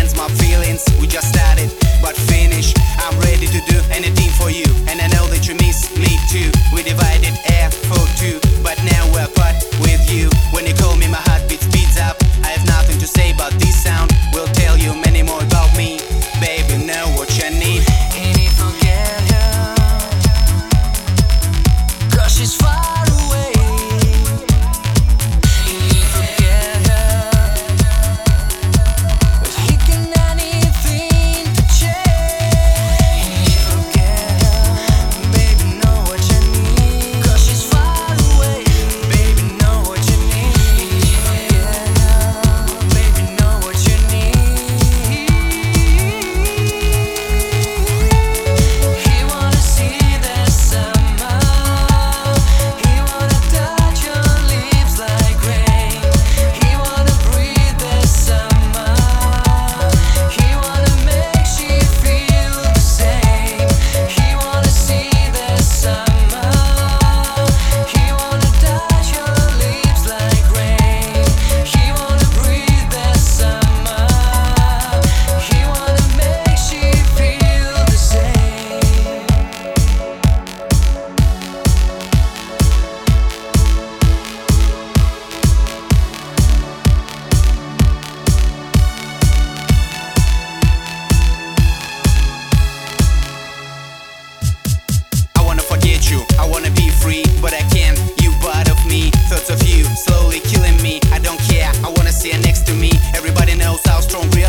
sense my feelings. We just started, but finished. I'm ready to do anything for you, and I know that you miss me too. We divided. else, how strong